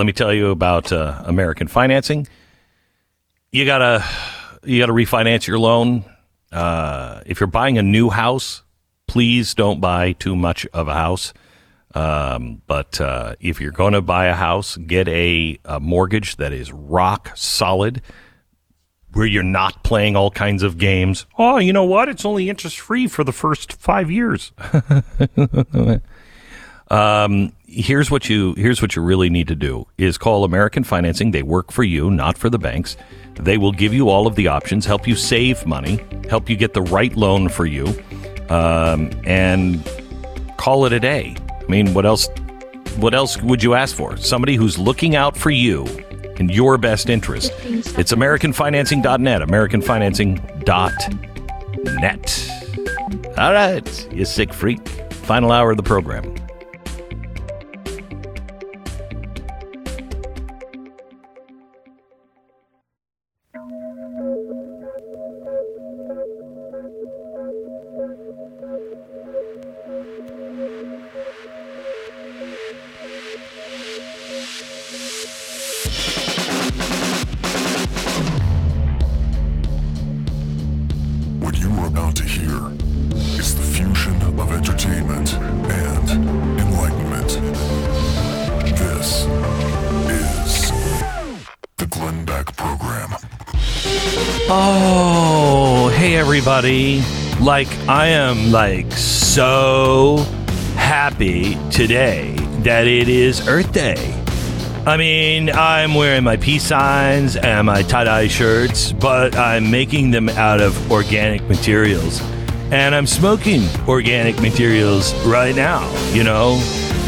let me tell you about uh, American Financing. You gotta you gotta refinance your loan. Uh, if you're buying a new house, please don't buy too much of a house. Um, but uh, if you're going to buy a house, get a, a mortgage that is rock solid where you're not playing all kinds of games. Oh, you know what? It's only interest free for the first five years. um, here's what you here's what you really need to do is call American Financing. They work for you, not for the banks. They will give you all of the options, help you save money, help you get the right loan for you, um, and call it a day. I mean, what else? What else would you ask for? Somebody who's looking out for you in your best interest. It's AmericanFinancing.net, AmericanFinancing.net. All right, you sick freak. Final hour of the program. Everybody. Like I am like so happy today that it is Earth Day. I mean, I'm wearing my peace signs and my tie-dye shirts, but I'm making them out of organic materials. And I'm smoking organic materials right now, you know.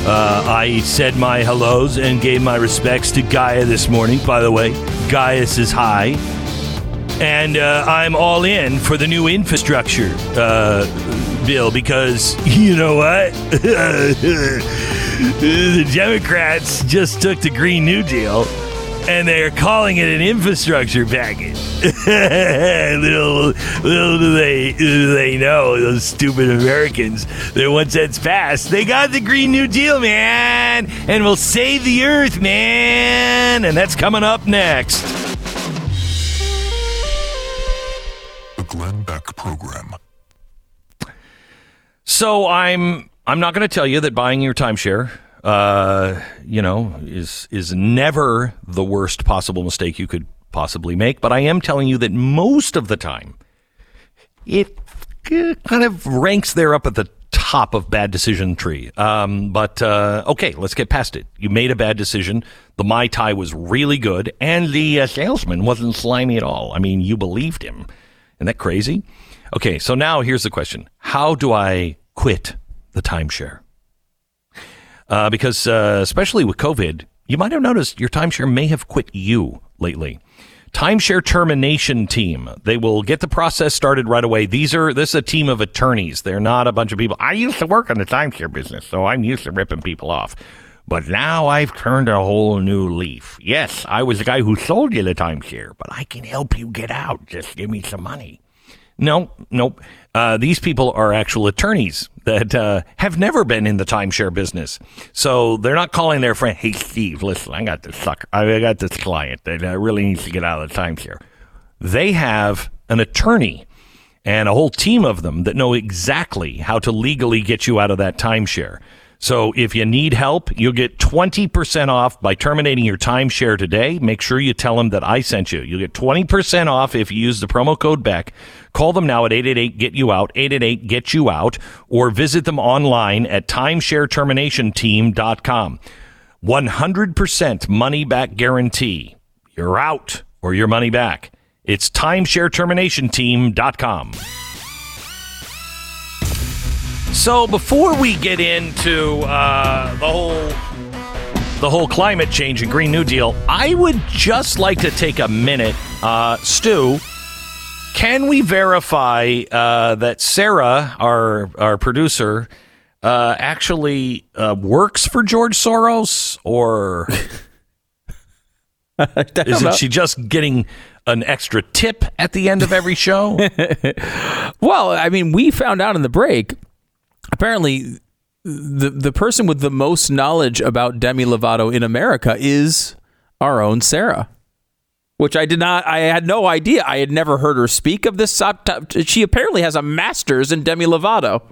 Uh, I said my hellos and gave my respects to Gaia this morning. By the way, Gaia's is high and uh, I'm all in for the new infrastructure uh, bill because you know what? the Democrats just took the Green New Deal and they're calling it an infrastructure package. little, little do they, do they know, those stupid Americans, that once that's passed, they got the Green New Deal, man, and we'll save the earth, man. And that's coming up next. Glenn Beck Program. So I'm I'm not going to tell you that buying your timeshare, uh, you know, is is never the worst possible mistake you could possibly make. But I am telling you that most of the time, it kind of ranks there up at the top of bad decision tree. Um, but uh, okay, let's get past it. You made a bad decision. The mai tai was really good, and the uh, salesman wasn't slimy at all. I mean, you believed him. Isn't that crazy? Okay, so now here's the question: How do I quit the timeshare? Uh, because uh, especially with COVID, you might have noticed your timeshare may have quit you lately. Timeshare termination team. They will get the process started right away. These are this is a team of attorneys. They're not a bunch of people. I used to work in the timeshare business, so I'm used to ripping people off. But now I've turned a whole new leaf. Yes, I was the guy who sold you the timeshare, but I can help you get out. Just give me some money. No, nope. Uh, these people are actual attorneys that uh, have never been in the timeshare business. So they're not calling their friend, hey, Steve, listen, I got this sucker. I got this client that uh, really needs to get out of the timeshare. They have an attorney and a whole team of them that know exactly how to legally get you out of that timeshare. So if you need help, you'll get 20% off by terminating your timeshare today. Make sure you tell them that I sent you. You'll get 20% off if you use the promo code BECK. Call them now at 888 get you out, 888 get you out, or visit them online at timeshareterminationteam.com. 100% money back guarantee. You're out or your money back. It's timeshareterminationteam.com. So before we get into uh, the whole the whole climate change and Green New Deal, I would just like to take a minute, uh, Stu. Can we verify uh, that Sarah, our our producer, uh, actually uh, works for George Soros, or isn't she just getting an extra tip at the end of every show? Well, I mean, we found out in the break. Apparently, the the person with the most knowledge about Demi Lovato in America is our own Sarah. Which I did not, I had no idea. I had never heard her speak of this. She apparently has a master's in Demi Lovato.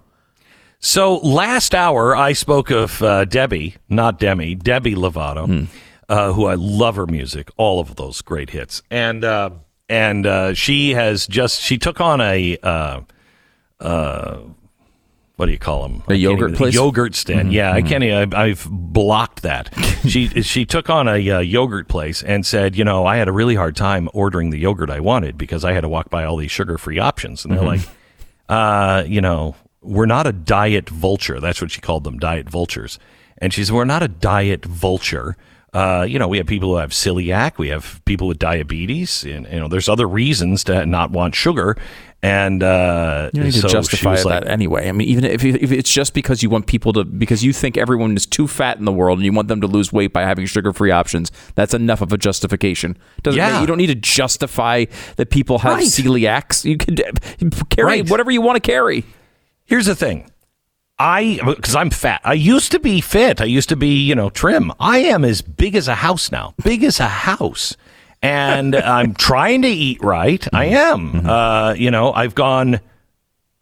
So last hour, I spoke of uh, Debbie, not Demi, Debbie Lovato, hmm. uh, who I love her music, all of those great hits, and uh, and uh, she has just she took on a uh, uh, what do you call them? A yogurt place, yogurt stand. Mm-hmm. Yeah, mm-hmm. I can't. Even, I've blocked that. she she took on a uh, yogurt place and said, you know, I had a really hard time ordering the yogurt I wanted because I had to walk by all these sugar free options, and they're mm-hmm. like, uh, you know, we're not a diet vulture. That's what she called them, diet vultures. And she said, we're not a diet vulture. Uh, you know, we have people who have celiac, we have people with diabetes, and you know, there's other reasons to not want sugar. And uh, you need so to justify that like, anyway. I mean, even if, if it's just because you want people to, because you think everyone is too fat in the world and you want them to lose weight by having sugar-free options, that's enough of a justification. Doesn't yeah. you don't need to justify that people have right. celiacs. You can carry right. whatever you want to carry. Here's the thing. I because I'm fat. I used to be fit. I used to be, you know, trim. I am as big as a house now. Big as a house and I'm trying to eat right. I am. Mm-hmm. Uh, you know, I've gone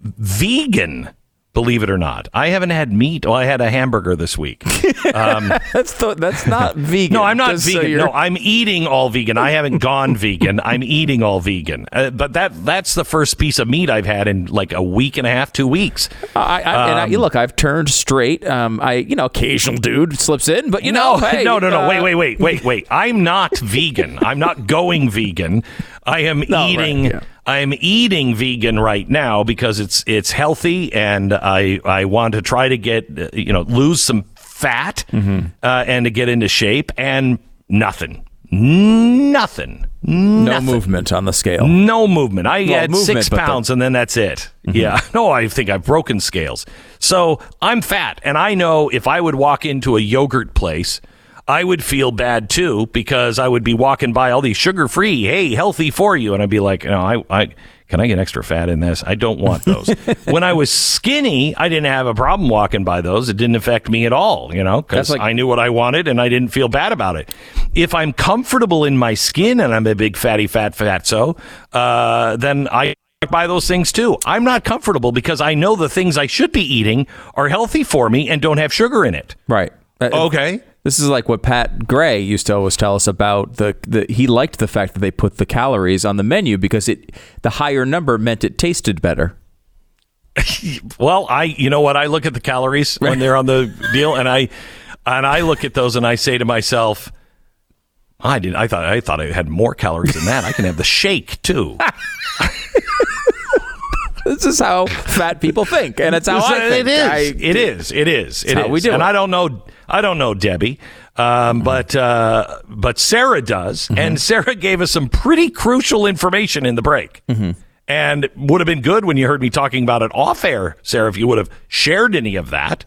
vegan believe it or not. I haven't had meat. Well, I had a hamburger this week. Um, that's the, that's not vegan. No, I'm not vegan. So no, I'm eating all vegan. I haven't gone vegan. I'm eating all vegan. Uh, but that that's the first piece of meat I've had in like a week and a half, two weeks. I, I, um, and I, um, look, I've turned straight. Um, I you know, occasional dude slips in, but you no, know, hey, no, no, no. Uh, wait, wait, wait, wait, wait. I'm not vegan. I'm not going vegan. I am no, eating. Right, yeah. I'm eating vegan right now because it's it's healthy, and I I want to try to get you know lose some fat mm-hmm. uh, and to get into shape, and nothing, nothing. Nothing. No movement on the scale. No movement. I well, had movement, six pounds the... and then that's it. Mm-hmm. Yeah. No, I think I've broken scales. So I'm fat. And I know if I would walk into a yogurt place I would feel bad too because I would be walking by all these sugar free, hey, healthy for you, and I'd be like, no, I, I can I get extra fat in this? I don't want those. when I was skinny, I didn't have a problem walking by those. It didn't affect me at all, you know, because like- I knew what I wanted and I didn't feel bad about it. If I'm comfortable in my skin and I'm a big fatty fat fatso, uh, then I buy those things too. I'm not comfortable because I know the things I should be eating are healthy for me and don't have sugar in it. Right. Uh, okay. This is like what Pat Gray used to always tell us about the, the he liked the fact that they put the calories on the menu because it the higher number meant it tasted better. well, I you know what I look at the calories when they're on the deal and I and I look at those and I say to myself I did I thought I thought I had more calories than that. I can have the shake too. this is how fat people think, and it's how I think. It is. I, it is. It is. It is. We do. And it. I don't know. I don't know Debbie, um, but uh, but Sarah does, mm-hmm. and Sarah gave us some pretty crucial information in the break. Mm-hmm. And would have been good when you heard me talking about it off air, Sarah, if you would have shared any of that.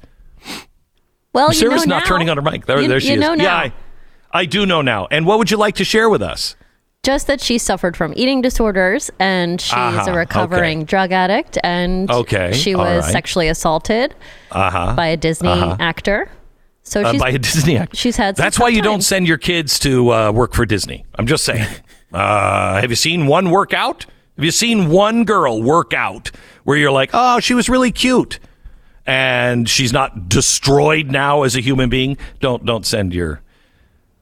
Well, Sarah's you know not now. turning on her mic. There, you, there she you is. Know now. Yeah, I, I do know now. And what would you like to share with us? Just that she suffered from eating disorders and she's uh-huh. a recovering okay. drug addict and okay. she was right. sexually assaulted uh-huh. by a Disney uh-huh. actor. So uh, she's, by a Disney actor. She's had. That's why you don't send your kids to uh, work for Disney. I'm just saying. Uh, have you seen one workout? Have you seen one girl work out where you're like, oh, she was really cute, and she's not destroyed now as a human being? Don't don't send your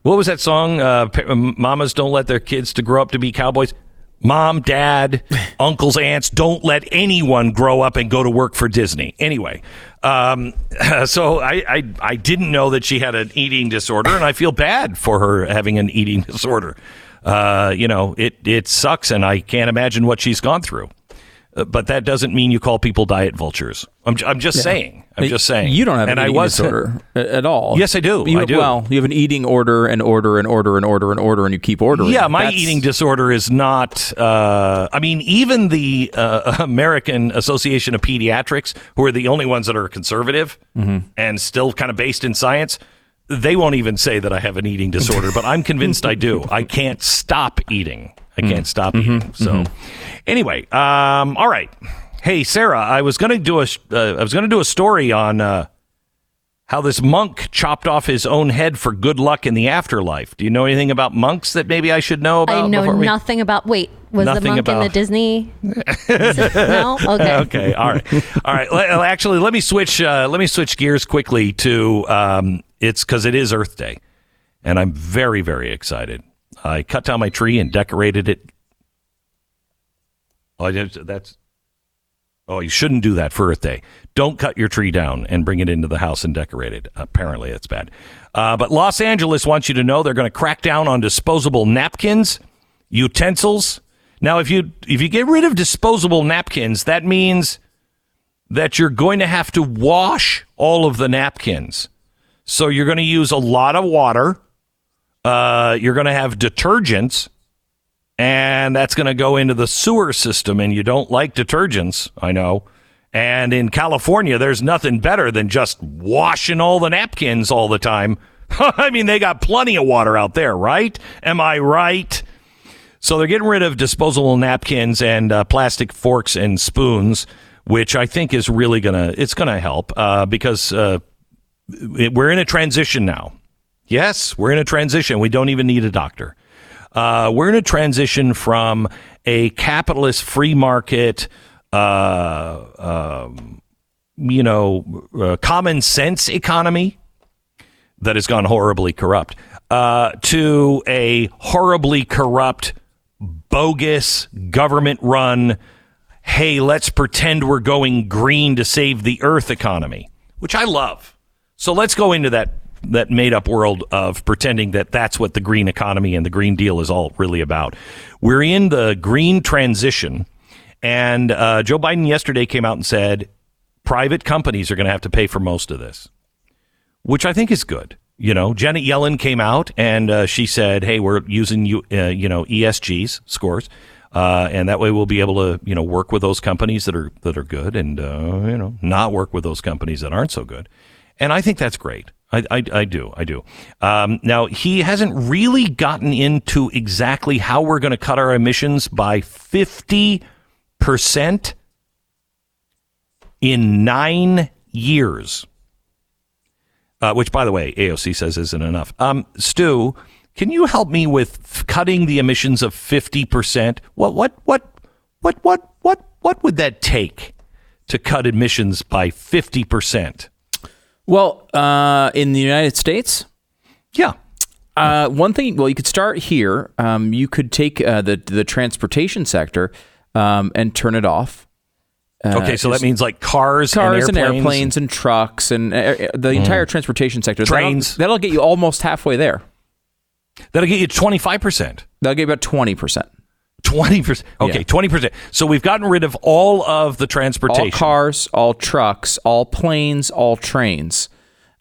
what was that song? Uh, Mamas don't let their kids to grow up to be cowboys. Mom, dad, uncles, aunts don't let anyone grow up and go to work for Disney. Anyway, um, so I, I I didn't know that she had an eating disorder, and I feel bad for her having an eating disorder. Uh, you know, it it sucks, and I can't imagine what she's gone through. Uh, but that doesn't mean you call people diet vultures. I'm, I'm just yeah. saying. I'm just saying. You don't have and an eating disorder at all. Yes, I do. You, I do. Well, you have an eating order and order and order and order and order, and you keep ordering. Yeah, my That's... eating disorder is not. Uh, I mean, even the uh, American Association of Pediatrics, who are the only ones that are conservative mm-hmm. and still kind of based in science, they won't even say that I have an eating disorder, but I'm convinced I do. I can't stop eating. I can't mm. stop mm-hmm. eating. So, mm-hmm. anyway, um, all right. Hey, Sarah, I was going to do a uh, I was going to do a story on uh, how this monk chopped off his own head for good luck in the afterlife. Do you know anything about monks that maybe I should know about? I know we... nothing about. Wait, was Nothing the monk about- in the Disney? no. Okay. okay all right all right Le- actually let me switch uh, let me switch gears quickly to um, it's because it is earth day and i'm very very excited i cut down my tree and decorated it. Oh that's oh you shouldn't do that for earth day. Don't cut your tree down and bring it into the house and decorate it. Apparently it's bad. Uh, but los angeles wants you to know they're going to crack down on disposable napkins utensils. Now if you if you get rid of disposable napkins that means that you're going to have to wash all of the napkins. So you're going to use a lot of water. Uh, you're going to have detergents, and that's going to go into the sewer system. And you don't like detergents, I know. And in California, there's nothing better than just washing all the napkins all the time. I mean, they got plenty of water out there, right? Am I right? So they're getting rid of disposable napkins and uh, plastic forks and spoons, which I think is really gonna it's gonna help uh, because uh, it- we're in a transition now. Yes, we're in a transition. We don't even need a doctor. Uh, we're in a transition from a capitalist free market, uh, um, you know, uh, common sense economy that has gone horribly corrupt uh, to a horribly corrupt, bogus, government run, hey, let's pretend we're going green to save the earth economy, which I love. So let's go into that that made up world of pretending that that's what the green economy and the green deal is all really about. We're in the green transition and uh, Joe Biden yesterday came out and said private companies are going to have to pay for most of this which I think is good. You know, Janet Yellen came out and uh, she said, "Hey, we're using you, uh, you know, ESGs scores, uh, and that way we'll be able to, you know, work with those companies that are that are good, and uh, you know, not work with those companies that aren't so good." And I think that's great. I, I, I do. I do. Um, now, he hasn't really gotten into exactly how we're going to cut our emissions by 50% in nine years uh, which, by the way, AOC says isn't enough. Um, Stu, can you help me with f- cutting the emissions of fifty percent? What, what, what, what, what, what, what would that take to cut emissions by fifty percent? Well, uh, in the United States, Yeah. Uh, one thing, well, you could start here. Um, you could take uh, the the transportation sector um, and turn it off. Okay, so that means like cars, Cars and and airplanes. airplanes and trucks and uh, uh, the entire transportation sector. That'll- Trains. That'll, get you almost halfway there. That'll get you twenty five percent. That'll get you about twenty percent. Twenty percent. Okay, Yeah. twenty percent. So we've gotten rid of all of the All transportation. cars, all trucks, all planes, all trains.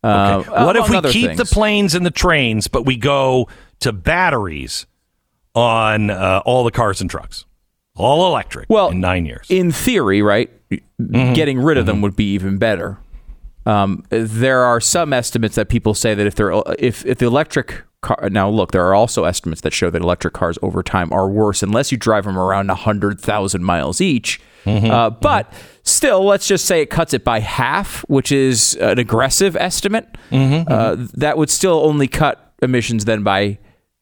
Uh, Okay. what if we keep the planes and the trains, but we go to batteries on uh, all the cars and trucks, all electric? Well, in nine years. in theory, right? Mm-hmm. Getting rid of them would be even better. Um, there are some estimates that people say that if they're if if the electric car now look, there are also estimates that show that electric cars over time are worse unless you drive them around hundred thousand miles each. Mm-hmm. Uh, but still, let's just say it cuts it by half, which is an aggressive estimate. Mm-hmm, Uh, that would still only cut emissions then by.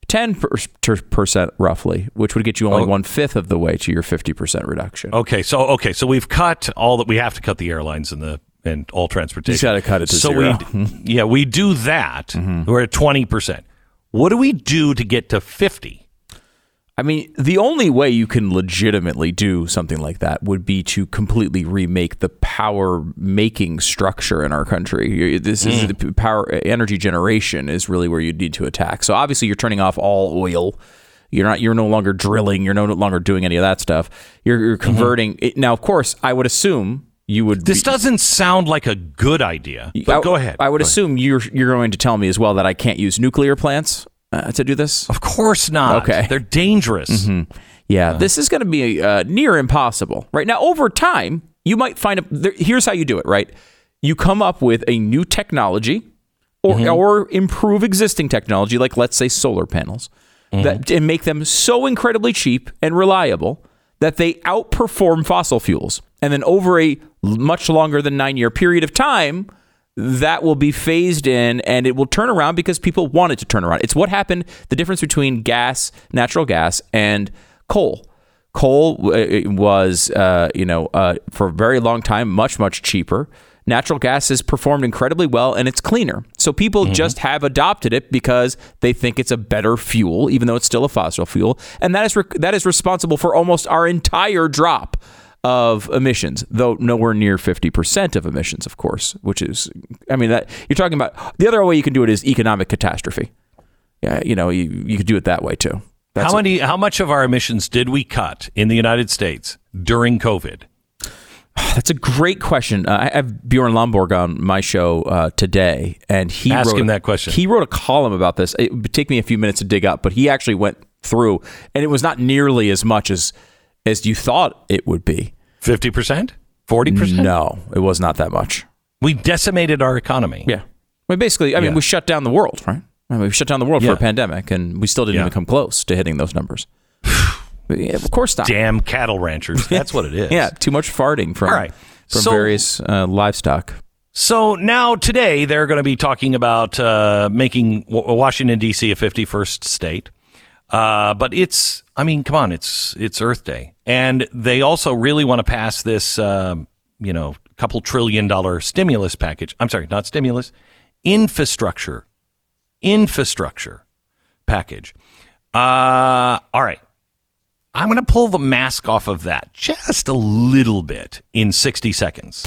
10% roughly, which would get you only Oh. one fifth of the way to your 50% reduction. okay, so okay, so we've cut all that. We have to cut the airlines and the and all transportation. Just gotta cut it to so zero. Mm-hmm. we yeah we do that. We're at twenty percent. What do we do to get to fifty? I mean, the only way you can legitimately do something like that would be to completely remake the power making structure in our country. This is mm. the power energy generation is really where you need to attack. So obviously, you're turning off all oil. You're not. You're no longer drilling. You're no longer doing any of that stuff. You're, you're mm-hmm. converting it. Now, of course, I would assume you would. This be- doesn't sound like a good idea. But I- go ahead. I would Go ahead. assume you're you're going to tell me as well that I can't use nuclear plants uh, to do this. Of course not. Okay. They're dangerous. Yeah, this is going to be uh, near impossible. Right now, over time, you might find a. There, here's how you do it. Right, you come up with a new technology, or or improve existing technology, like let's say solar panels, that and make them so incredibly cheap and reliable that they outperform fossil fuels, and then over a much longer than nine year period of time, that will be phased in and it will turn around because people want it to turn around. It's what happened, the difference between gas, natural gas, and coal. Coal uh, was, uh, you know, uh, for a very long time, much, much cheaper. Natural gas has performed incredibly well and it's cleaner. So people mm-hmm. just have adopted it because they think it's a better fuel, even though it's still a fossil fuel. And that is, re- that is responsible for almost our entire drop of emissions, though nowhere near 50% of emissions, of course, which is, I mean, that you're talking about the other way you can do it is economic catastrophe. Yeah, you know, you, you could do it that way too. That's how many, how much of our emissions did we cut in the United States during COVID? That's a great question. Uh, I have Bjorn Lomborg on my show uh, today, and he ask wrote, him that question. He wrote a column about this. It would take me a few minutes to dig up, but he actually went through, and it was not nearly as much as as you thought it would be. 50%? 40%? No, it was not that much. We decimated our economy. Yeah. Mean, basically, I mean, we shut down the world, right? I mean, we shut down the world yeah. for a pandemic, and we still didn't yeah. even come close to hitting those numbers. yeah, of course not. Damn cattle ranchers. That's what it is. yeah, too much farting from, from so, various uh, livestock. So now today they're going to be talking about uh, making Washington D.C. a 51st state. Uh, but it's, I mean, come on, it's it's Earth Day, and they also really want to pass this, uh, you know, couple trillion dollar stimulus package. I'm sorry, not stimulus, infrastructure, infrastructure package. Uh, all right, I'm going to pull the mask off of that just a little bit in 60 seconds.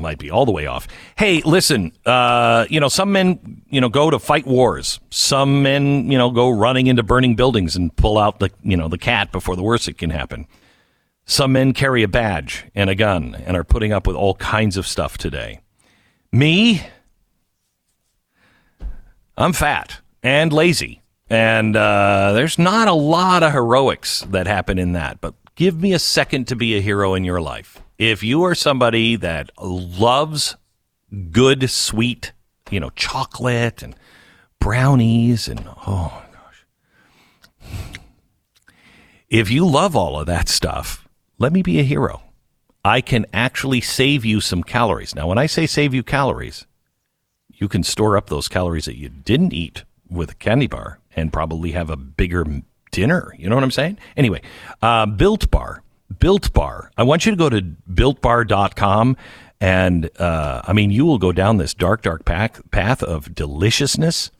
Might be all the way off. Hey, listen, uh, you know, some men, you know, go to fight wars. Some men, you know, go running into burning buildings and pull out the, you know, the cat before the worst it can happen. Some men carry a badge and a gun and are putting up with all kinds of stuff today. Me, I'm fat and lazy. And uh, there's not a lot of heroics that happen in that. But give me a second to be a hero in your life if you are somebody that loves good, sweet, you know, chocolate and brownies and oh my gosh. If you love all of that stuff, let me be a hero. I can actually save you some calories. Now, when I say save you calories, you can store up those calories that you didn't eat with a candy bar and probably have a bigger dinner. You know what I'm saying? Anyway, uh, Built Bar Built Bar. I want you to go to builtbar.com and uh, I mean, you will go down this dark, dark path, path of deliciousness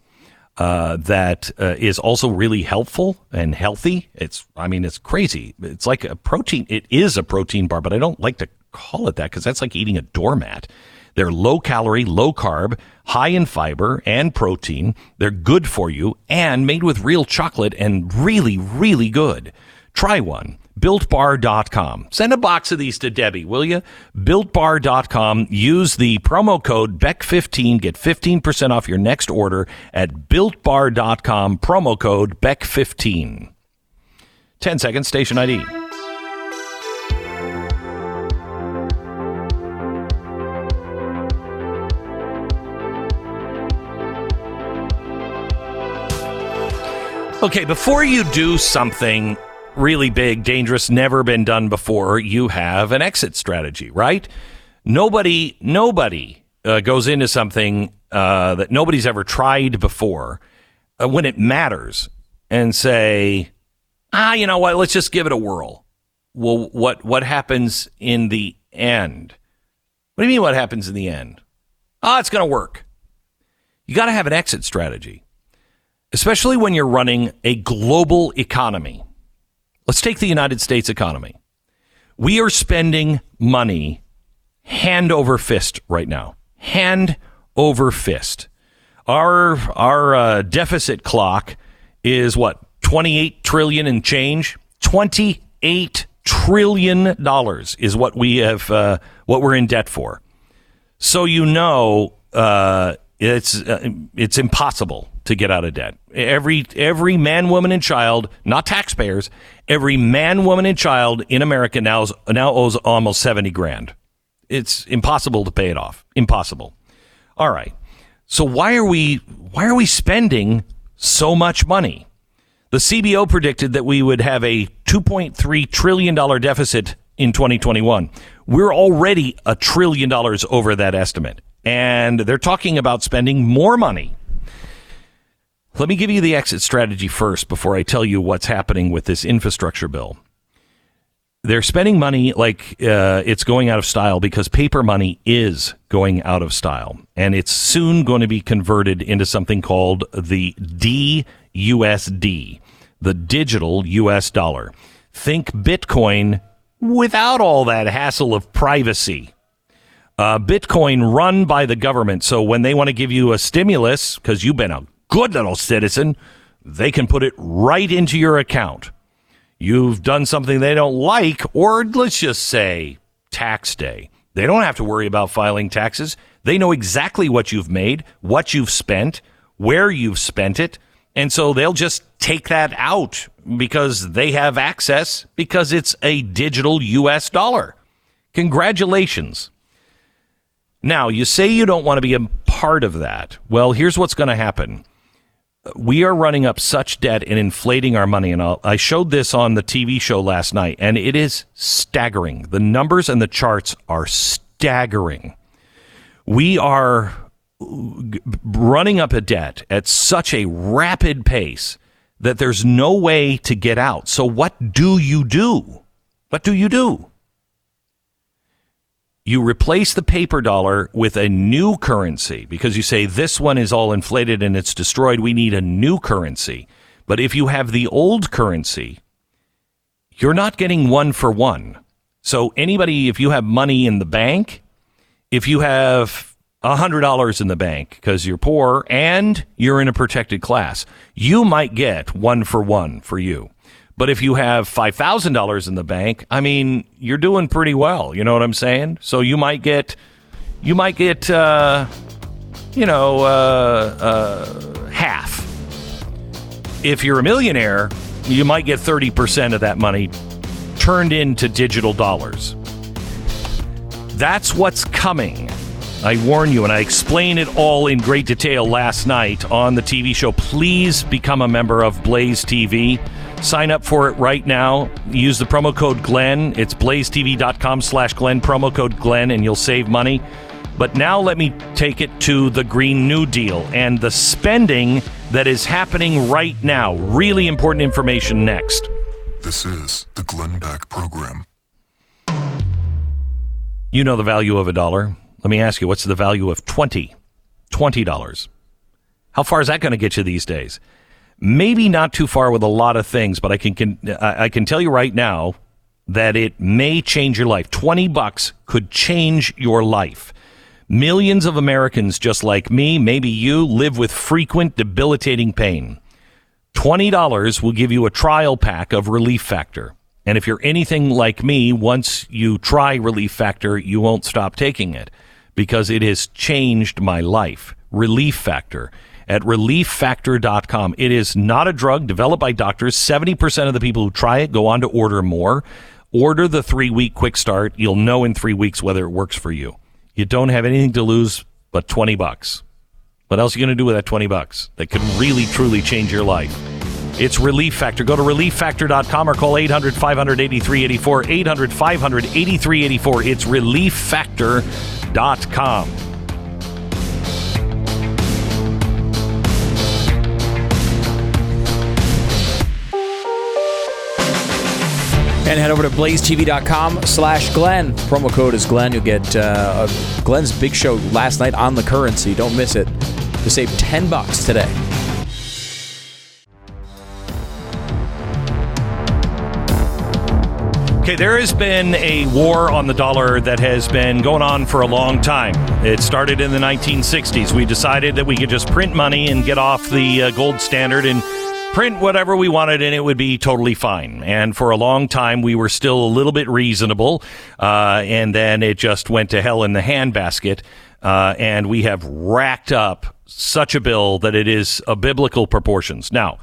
uh, that uh, is also really helpful and healthy. It's, I mean, it's crazy. It's like a protein. It is a protein bar, but I don't like to call it that because that's like eating a doormat. They're low calorie, low carb, high in fiber and protein. They're good for you and made with real chocolate and really, really good. Try one builtbar.com. Send a box of these to Debbie, will you? builtbar.com. Use the promo code BECK15. Get 15% off your next order at builtbar.com. Promo code BECK15. 10 seconds, station ID. Okay, before you do something really big, dangerous, never been done before, you have an exit strategy, right? Nobody, nobody uh, goes into something uh, that nobody's ever tried before uh, when it matters and say, ah, you know what? Let's just give it a whirl. Well, what what happens in the end? What do you mean? What happens in the end? Ah, oh, it's going to work. You got to have an exit strategy, especially when you're running a global economy. Let's take the United States economy. We are spending money hand over fist right now. Hand over fist. Our our uh, deficit clock is what 28 trillion and change. 28 trillion dollars is what we have uh, what we're in debt for. So you know uh, it's uh, it's impossible to get out of debt. Every every man, woman, and child, not taxpayers, every man, woman, and child in America now now owes almost seventy grand. It's impossible to pay it off. Impossible. All right. So why are we why are we spending so much money? The CBO predicted that we would have a 2.3 trillion dollar deficit in 2021. We're already a trillion dollars over that estimate. And they're talking about spending more money. Let me give you the exit strategy first before I tell you what's happening with this infrastructure bill. They're spending money like uh, it's going out of style because paper money is going out of style. And it's soon going to be converted into something called the DUSD, the digital US dollar. Think Bitcoin without all that hassle of privacy. Uh, Bitcoin run by the government. So when they want to give you a stimulus, because you've been a good little citizen, they can put it right into your account. You've done something they don't like, or let's just say tax day. They don't have to worry about filing taxes. They know exactly what you've made, what you've spent, where you've spent it. And so they'll just take that out because they have access because it's a digital US dollar. Congratulations. Now, you say you don't want to be a part of that. Well, here's what's going to happen. We are running up such debt and inflating our money. And I'll, i showed this on the TV show last night, and it is staggering. The numbers and the charts are staggering. We are running up a debt at such a rapid pace that there's no way to get out. So, what do you do? What do you do? You replace the paper dollar with a new currency because you say this one is all inflated and it's destroyed. We need a new currency. But if you have the old currency, you're not getting one for one. So, anybody, if you have money in the bank, if you have $100 in the bank because you're poor and you're in a protected class. You might get one for one for you. But if you have $5,000 in the bank, I mean, you're doing pretty well. You know what I'm saying? So you might get, you might get, uh, you know, uh, uh, half. If you're a millionaire, you might get 30% of that money turned into digital dollars. That's what's coming. I warn you, and I explain it all in great detail last night on the TV show. Please become a member of Blaze TV. Sign up for it right now. Use the promo code Glenn. It's blazetv.com slash Glenn, promo code Glenn, and you'll save money. But now let me take it to the Green New Deal and the spending that is happening right now. Really important information next. This is the Glenn Beck Program. You know the value of a dollar. Let me ask you, what's the value of 20 $20? How far is that going to get you these days? Maybe not too far with a lot of things, but I can, can I can tell you right now that it may change your life. 20 bucks could change your life. Millions of Americans just like me, maybe you, live with frequent debilitating pain. $20 will give you a trial pack of Relief Factor. And if you're anything like me, once you try Relief Factor, you won't stop taking it because it has changed my life. Relief Factor at relieffactor.com. It is not a drug developed by doctors. 70% of the people who try it go on to order more. Order the three week quick start. You'll know in three weeks whether it works for you. You don't have anything to lose but 20 bucks. What else are you going to do with that 20 bucks that could really, truly change your life? It's Relief Factor. Go to relieffactor.com or call 800 500 8384. 800 500 8384. It's relieffactor.com. And head over to blazetv.com slash Glenn. Promo code is Glenn. You'll get uh, Glenn's big show last night on the currency. Don't miss it. To save 10 bucks today. Okay, there has been a war on the dollar that has been going on for a long time. It started in the 1960s. We decided that we could just print money and get off the uh, gold standard and print whatever we wanted and it would be totally fine. And for a long time, we were still a little bit reasonable. Uh, and then it just went to hell in the handbasket. Uh, and we have racked up such a bill that it is of biblical proportions. Now,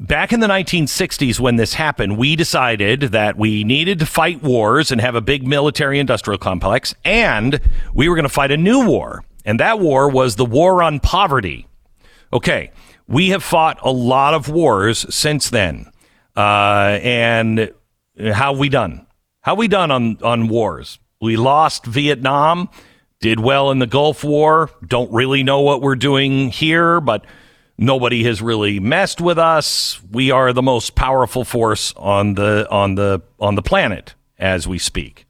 Back in the 1960s, when this happened, we decided that we needed to fight wars and have a big military industrial complex, and we were going to fight a new war. And that war was the war on poverty. Okay, we have fought a lot of wars since then. Uh, and how we done? How we done on, on wars? We lost Vietnam, did well in the Gulf War, don't really know what we're doing here, but nobody has really messed with us. We are the most powerful force on the on the on the planet as we speak.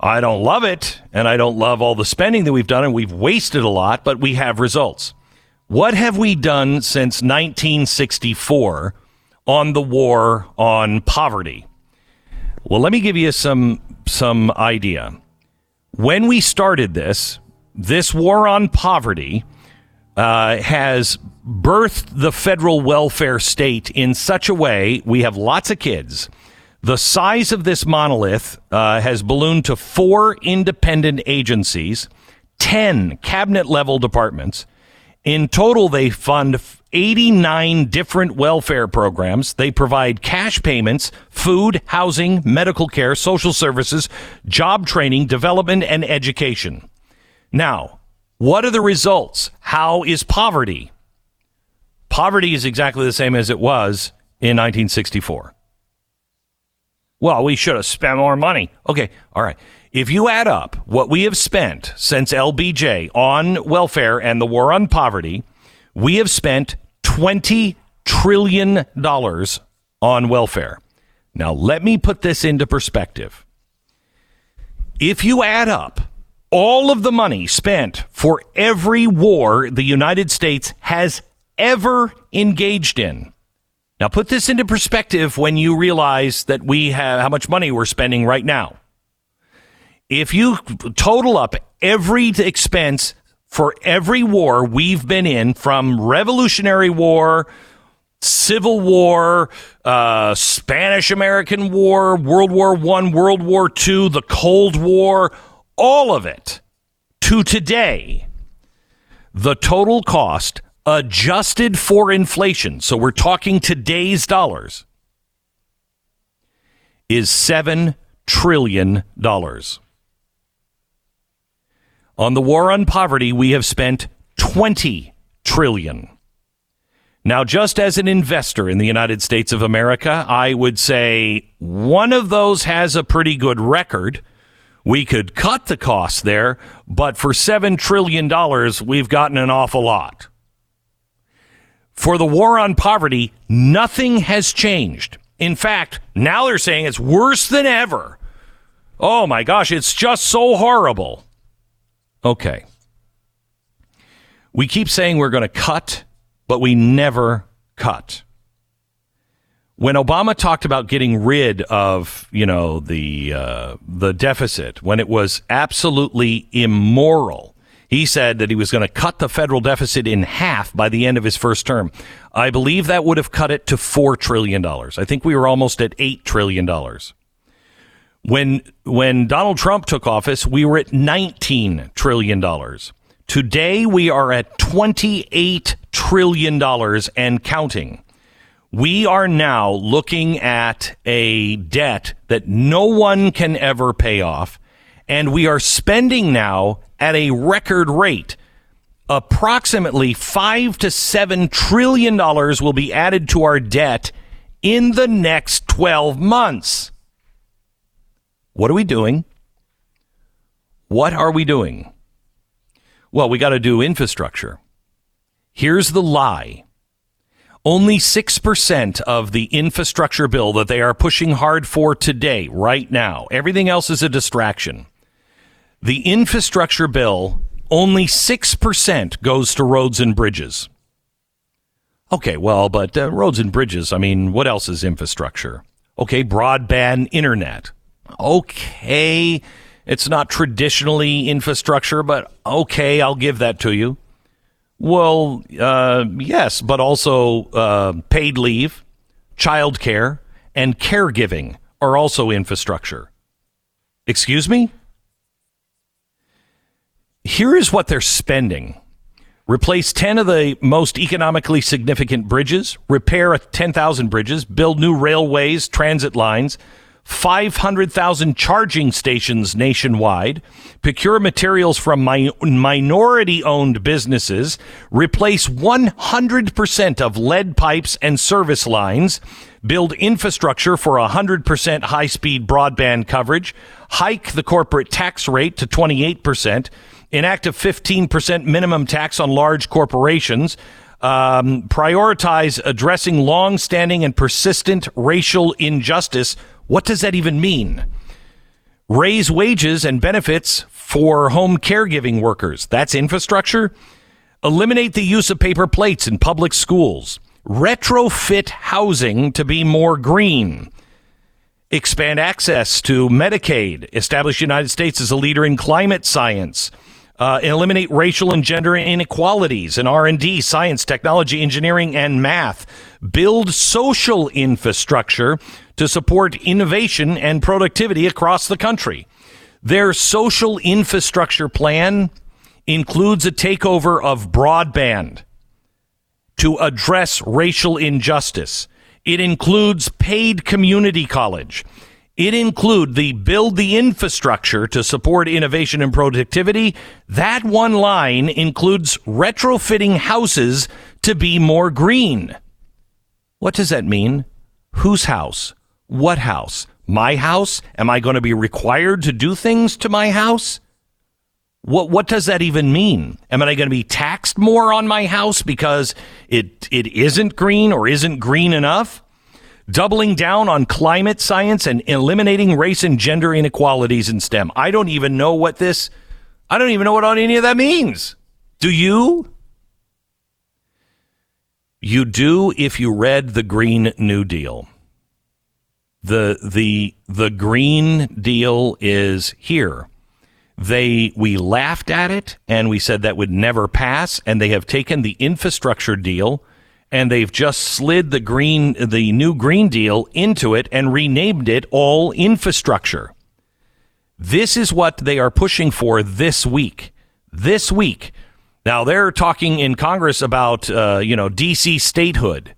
I don't love it, and I don't love all the spending that we've done, and we've wasted a lot, but we have results. What have we done since 1964 on the war on poverty? Well, let me give you some some idea. When we started this, this war on poverty uh, has birthed the federal welfare state in such a way we have lots of kids. The size of this monolith uh, has ballooned to four independent agencies, 10 cabinet level departments. In total, they fund 89 different welfare programs. They provide cash payments, food, housing, medical care, social services, job training, development, and education. Now, what are the results? How is poverty? Poverty is exactly the same as it was in 1964. Well, we should have spent more money. Okay, all right. If you add up what we have spent since LBJ on welfare and the war on poverty, we have spent $20 trillion on welfare. Now, let me put this into perspective. If you add up all of the money spent for every war the United States has ever engaged in, now put this into perspective when you realize that we have how much money we're spending right now. If you total up every expense for every war we've been in from Revolutionary War, Civil War, uh, Spanish American War, World War One, World War Two, the Cold War, all of it to today, the total cost adjusted for inflation, so we're talking today's dollars, is $7 trillion. On the war on poverty, we have spent 20 trillion. Now, just as an investor in the United States of America, I would say one of those has a pretty good record. We could cut the cost there, but for $7 trillion, we've gotten an awful lot. For the war on poverty, nothing has changed. In fact, now they're saying it's worse than ever. Oh my gosh, it's just so horrible. Okay. We keep saying we're going to cut, but we never cut. When Obama talked about getting rid of, you know, the uh, the deficit, when it was absolutely immoral he said that he was going to cut the federal deficit in half by the end of his first term. I believe that would have cut it to $4 trillion. I think we were almost at $8 trillion. When, when Donald Trump took office, we were at $19 trillion. Today, we are at $28 trillion and counting. We are now looking at a debt that no one can ever pay off. And we are spending now at a record rate. Approximately five to seven trillion dollars will be added to our debt in the next 12 months. What are we doing? What are we doing? Well, we got to do infrastructure. Here's the lie. Only 6% of the infrastructure bill that they are pushing hard for today, right now, everything else is a distraction the infrastructure bill, only 6% goes to roads and bridges. Okay, well, but uh, roads and bridges, I mean, what else is infrastructure? Okay, broadband internet. Okay, it's not traditionally infrastructure, but okay, I'll give that to you. Well, uh, yes, but also uh, paid leave, childcare, and caregiving are also infrastructure. Excuse me? Here is what they're spending replace 10 of the most economically significant bridges, repair 10,000 bridges, build new railways, transit lines, 500,000 charging stations nationwide, procure materials from mi- minority owned businesses, replace 100% of lead pipes and service lines, build infrastructure for 100% high speed broadband coverage, hike the corporate tax rate to 28%, enact a 15% minimum tax on large corporations, um, prioritize addressing long standing and persistent racial injustice. What does that even mean? Raise wages and benefits for home caregiving workers. That's infrastructure. Eliminate the use of paper plates in public schools. Retrofit housing to be more green. Expand access to Medicaid. Establish the United States as a leader in climate science. Uh, eliminate racial and gender inequalities in R&D, science, technology, engineering, and math. Build social infrastructure to support innovation and productivity across the country. Their social infrastructure plan includes a takeover of broadband to address racial injustice. It includes paid community college. It include the build the infrastructure to support innovation and productivity. That one line includes retrofitting houses to be more green. What does that mean? Whose house? What house? My house? Am I going to be required to do things to my house? What what does that even mean? Am I going to be taxed more on my house because it it isn't green or isn't green enough? doubling down on climate science and eliminating race and gender inequalities in STEM. I don't even know what this, I don't even know what any of that means. Do you? You do if you read the Green New Deal. The, the, the Green Deal is here. They, we laughed at it and we said that would never pass. And they have taken the infrastructure deal and they've just slid the green the new green deal into it and renamed it all infrastructure this is what they are pushing for this week this week now they're talking in congress about uh, you know dc statehood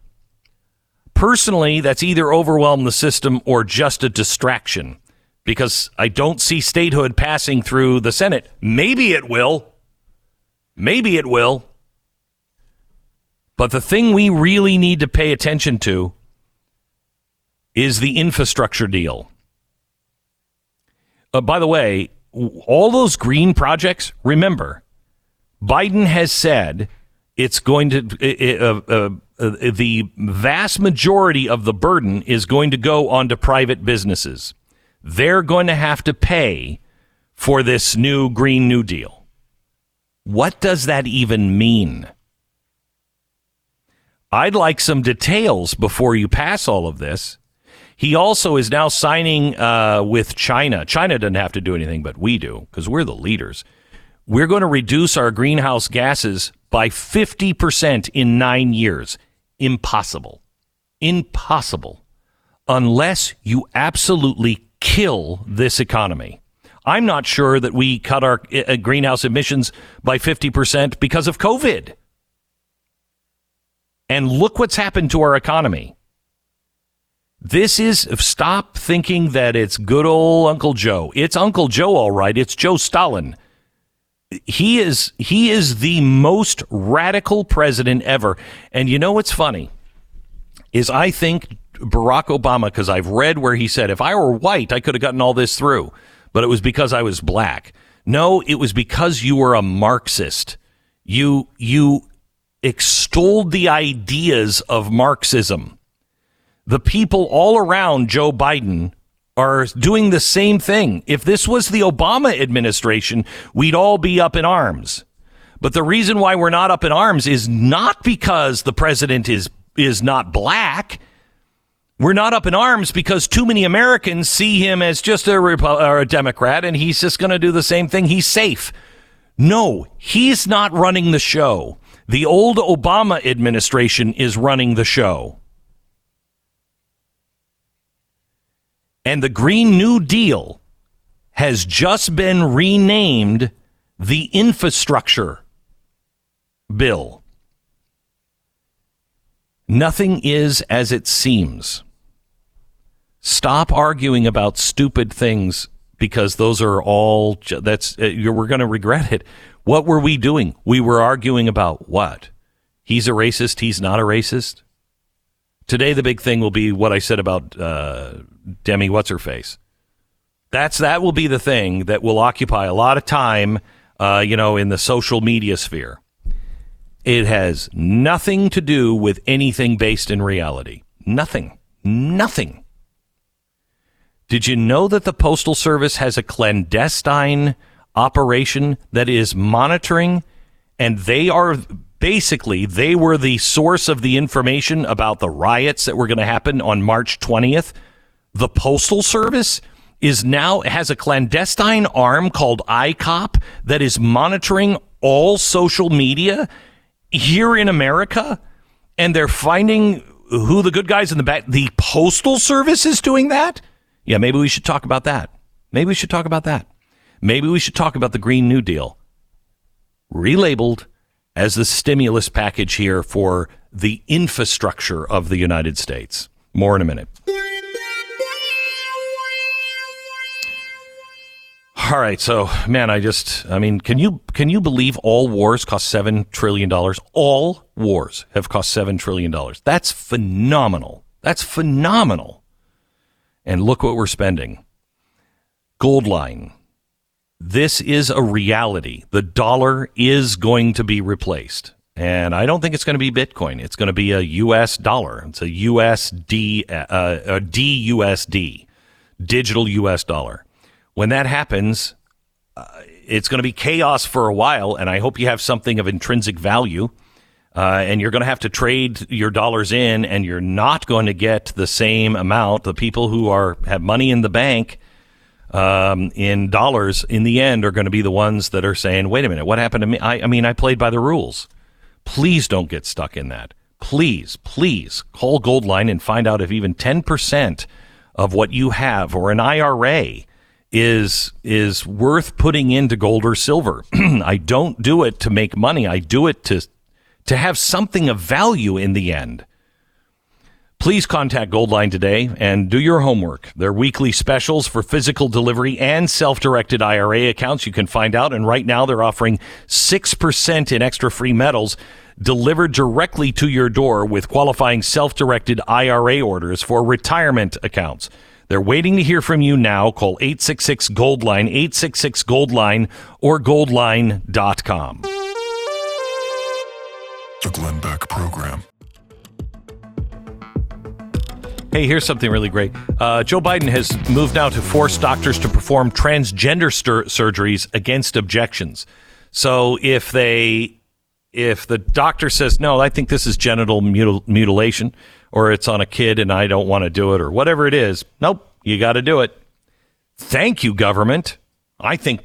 personally that's either overwhelm the system or just a distraction. Because i don't see statehood passing through the senate. Maybe it will. Maybe it will. But the thing we really need to pay attention to is the infrastructure deal. Uh, by the way, all those green projects, remember, Biden has said it's going to, uh, uh, uh, the vast majority of the burden is going to go onto private businesses. They're going to have to pay for this new Green New Deal. What does that even mean? I'd like some details before you pass all of this. He also is now signing uh, with China. China doesn't have to do anything, but we do because we're the leaders. We're going to reduce our greenhouse gases by 50% in nine years. Impossible. Impossible. Unless you absolutely kill this economy. I'm not sure that we cut our uh, greenhouse emissions by 50% because of COVID. And look what's happened to our economy. This is stop thinking that it's good old Uncle Joe. It's Uncle Joe, all right. It's Joe Stalin. He is he is the most radical president ever. And you know what's funny is I think Barack Obama because I've read where he said if I were white I could have gotten all this through, but it was because I was black. No, it was because you were a Marxist. You you extolled the ideas of Marxism. The people all around Joe Biden are doing the same thing. If this was the Obama administration, we'd all be up in arms. But the reason why we're not up in arms is not because the president is is not black. We're not up in arms because too many Americans see him as just a, Repo- a Democrat and he's just going to do the same thing. He's safe. No, he's not running the show. The old Obama administration is running the show. And the Green New Deal has just been renamed the infrastructure bill. Nothing is as it seems. Stop arguing about stupid things because those are all that's uh, we're going to regret it. What were we doing? We were arguing about what? He's a racist, he's not a racist. Today, the big thing will be what I said about uh, Demi. What's her face? That's that will be the thing that will occupy a lot of time. Uh, you know, in the social media sphere. It has nothing to do with anything based in reality. Nothing. Nothing. Did you know that the Postal Service has a clandestine operation that is monitoring and they are basically they were the source of the information about the riots that were going to happen on March 20th. The Postal Service is now has a clandestine arm called ICOP that is monitoring all social media here in America and they're finding who the good guys in the back the postal service is doing that? Yeah, maybe we should talk about that. Maybe we should talk about that. Maybe we should talk about the Green New Deal. Relabeled as the stimulus package here for the infrastructure of the United States. More in a minute. All right, so man, I just I mean, can you can you believe all wars cost 7 trillion dollars? All wars have cost 7 trillion dollars. That's phenomenal. That's phenomenal. And look what we're spending. Goldline this is a reality. The dollar is going to be replaced. And I don't think it's going to be Bitcoin. It's going to be a US dollar. It's a USD, uh, a DUSD, digital US dollar. When that happens, uh, it's going to be chaos for a while. And I hope you have something of intrinsic value. Uh, and you're going to have to trade your dollars in, and you're not going to get the same amount. The people who are have money in the bank um, in dollars in the end are going to be the ones that are saying, wait a minute, what happened to me? I, I mean, I played by the rules. Please don't get stuck in that. Please, please call Goldline and find out if even 10% of what you have or an IRA is is worth putting into gold or silver. I don't do it to make money. I do it to to have something of value in the end. Please contact Goldline today and do your homework. Their weekly specials for physical delivery and self-directed IRA accounts you can find out. And right now they're offering 6% in extra free metals delivered directly to your door with qualifying self-directed IRA orders for retirement accounts. They're waiting to hear from you now. Call 866 Goldline, 866 Goldline, or goldline.com. The Glenn Beck Program. Hey, here's something really great. Uh, Joe Biden has moved now to force doctors to perform transgender surgeries against objections. So if they, if the doctor says no, I think this is genital mutil- mutilation, or it's on a kid and I don't want to do it, or whatever it is, nope, you got to do it. Thank you, government. I think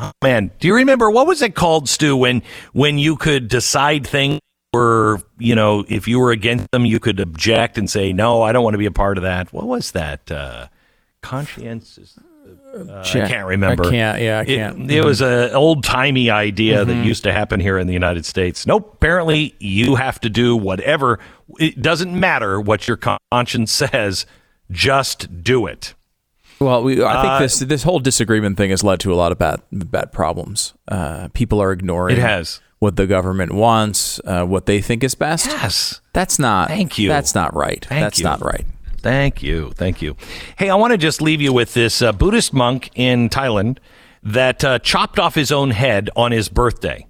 Oh, man, do you remember what was it called, Stu? When when you could decide things were, you know, if you were against them, you could object and say, no, I don't want to be a part of that. What was that? Uh. Uh, I can't remember. I can't. Yeah, I can't. It, it was an old timey idea mm-hmm. that used to happen here in the United States. Nope. Apparently, you have to do whatever. It doesn't matter what your conscience says. Just do it. Well, we, I think uh, this this whole disagreement thing has led to a lot of bad bad problems. Uh, people are ignoring. It has what the government wants, uh, what they think is best. Yes. That's not. Thank you. That's not right. Thank that's you. not right. Thank you. Thank you. Hey, I want to just leave you with this uh, Buddhist monk in Thailand that uh, chopped off his own head on his birthday.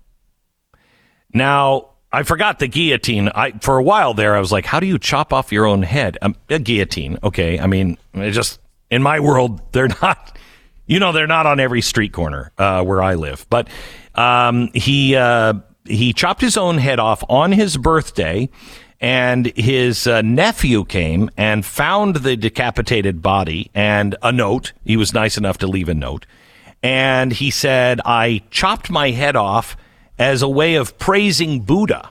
Now, I forgot the guillotine. I for a while there, I was like, "How do you chop off your own head?" Um, a guillotine. Okay, I mean, it just in my world, they're not. You know, they're not on every street corner uh, where I live, but um, he uh, he chopped his own head off on his birthday, and his uh, nephew came and found the decapitated body and a note. He was nice enough to leave a note, and he said, "I chopped my head off as a way of praising Buddha."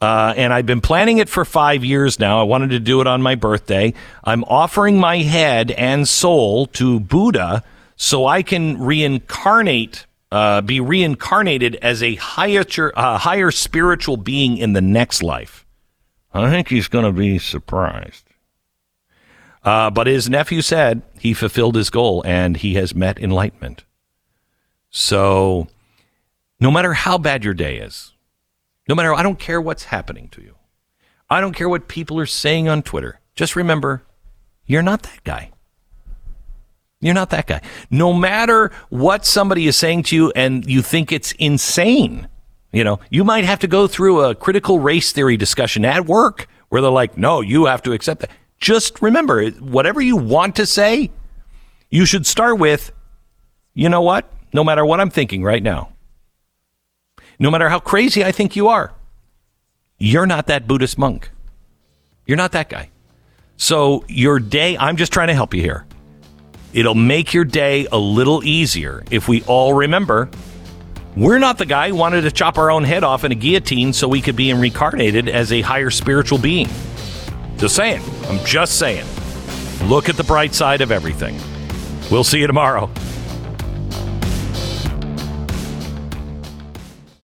Uh, and I've been planning it for five years now. I wanted to do it on my birthday. I'm offering my head and soul to Buddha so I can reincarnate uh, be reincarnated as a higher, uh, higher spiritual being in the next life. I think he's going to be surprised. Uh, but his nephew said he fulfilled his goal and he has met enlightenment. So, no matter how bad your day is, no matter, I don't care what's happening to you, I don't care what people are saying on Twitter. Just remember, you're not that guy. You're not that guy. No matter what somebody is saying to you and you think it's insane, you know, you might have to go through a critical race theory discussion at work where they're like, no, you have to accept that. Just remember, whatever you want to say, you should start with, you know what? No matter what I'm thinking right now, no matter how crazy I think you are, you're not that Buddhist monk. You're not that guy. So your day, I'm just trying to help you here. It'll make your day a little easier if we all remember we're not the guy who wanted to chop our own head off in a guillotine so we could be reincarnated as a higher spiritual being. Just saying. I'm just saying. Look at the bright side of everything. We'll see you tomorrow.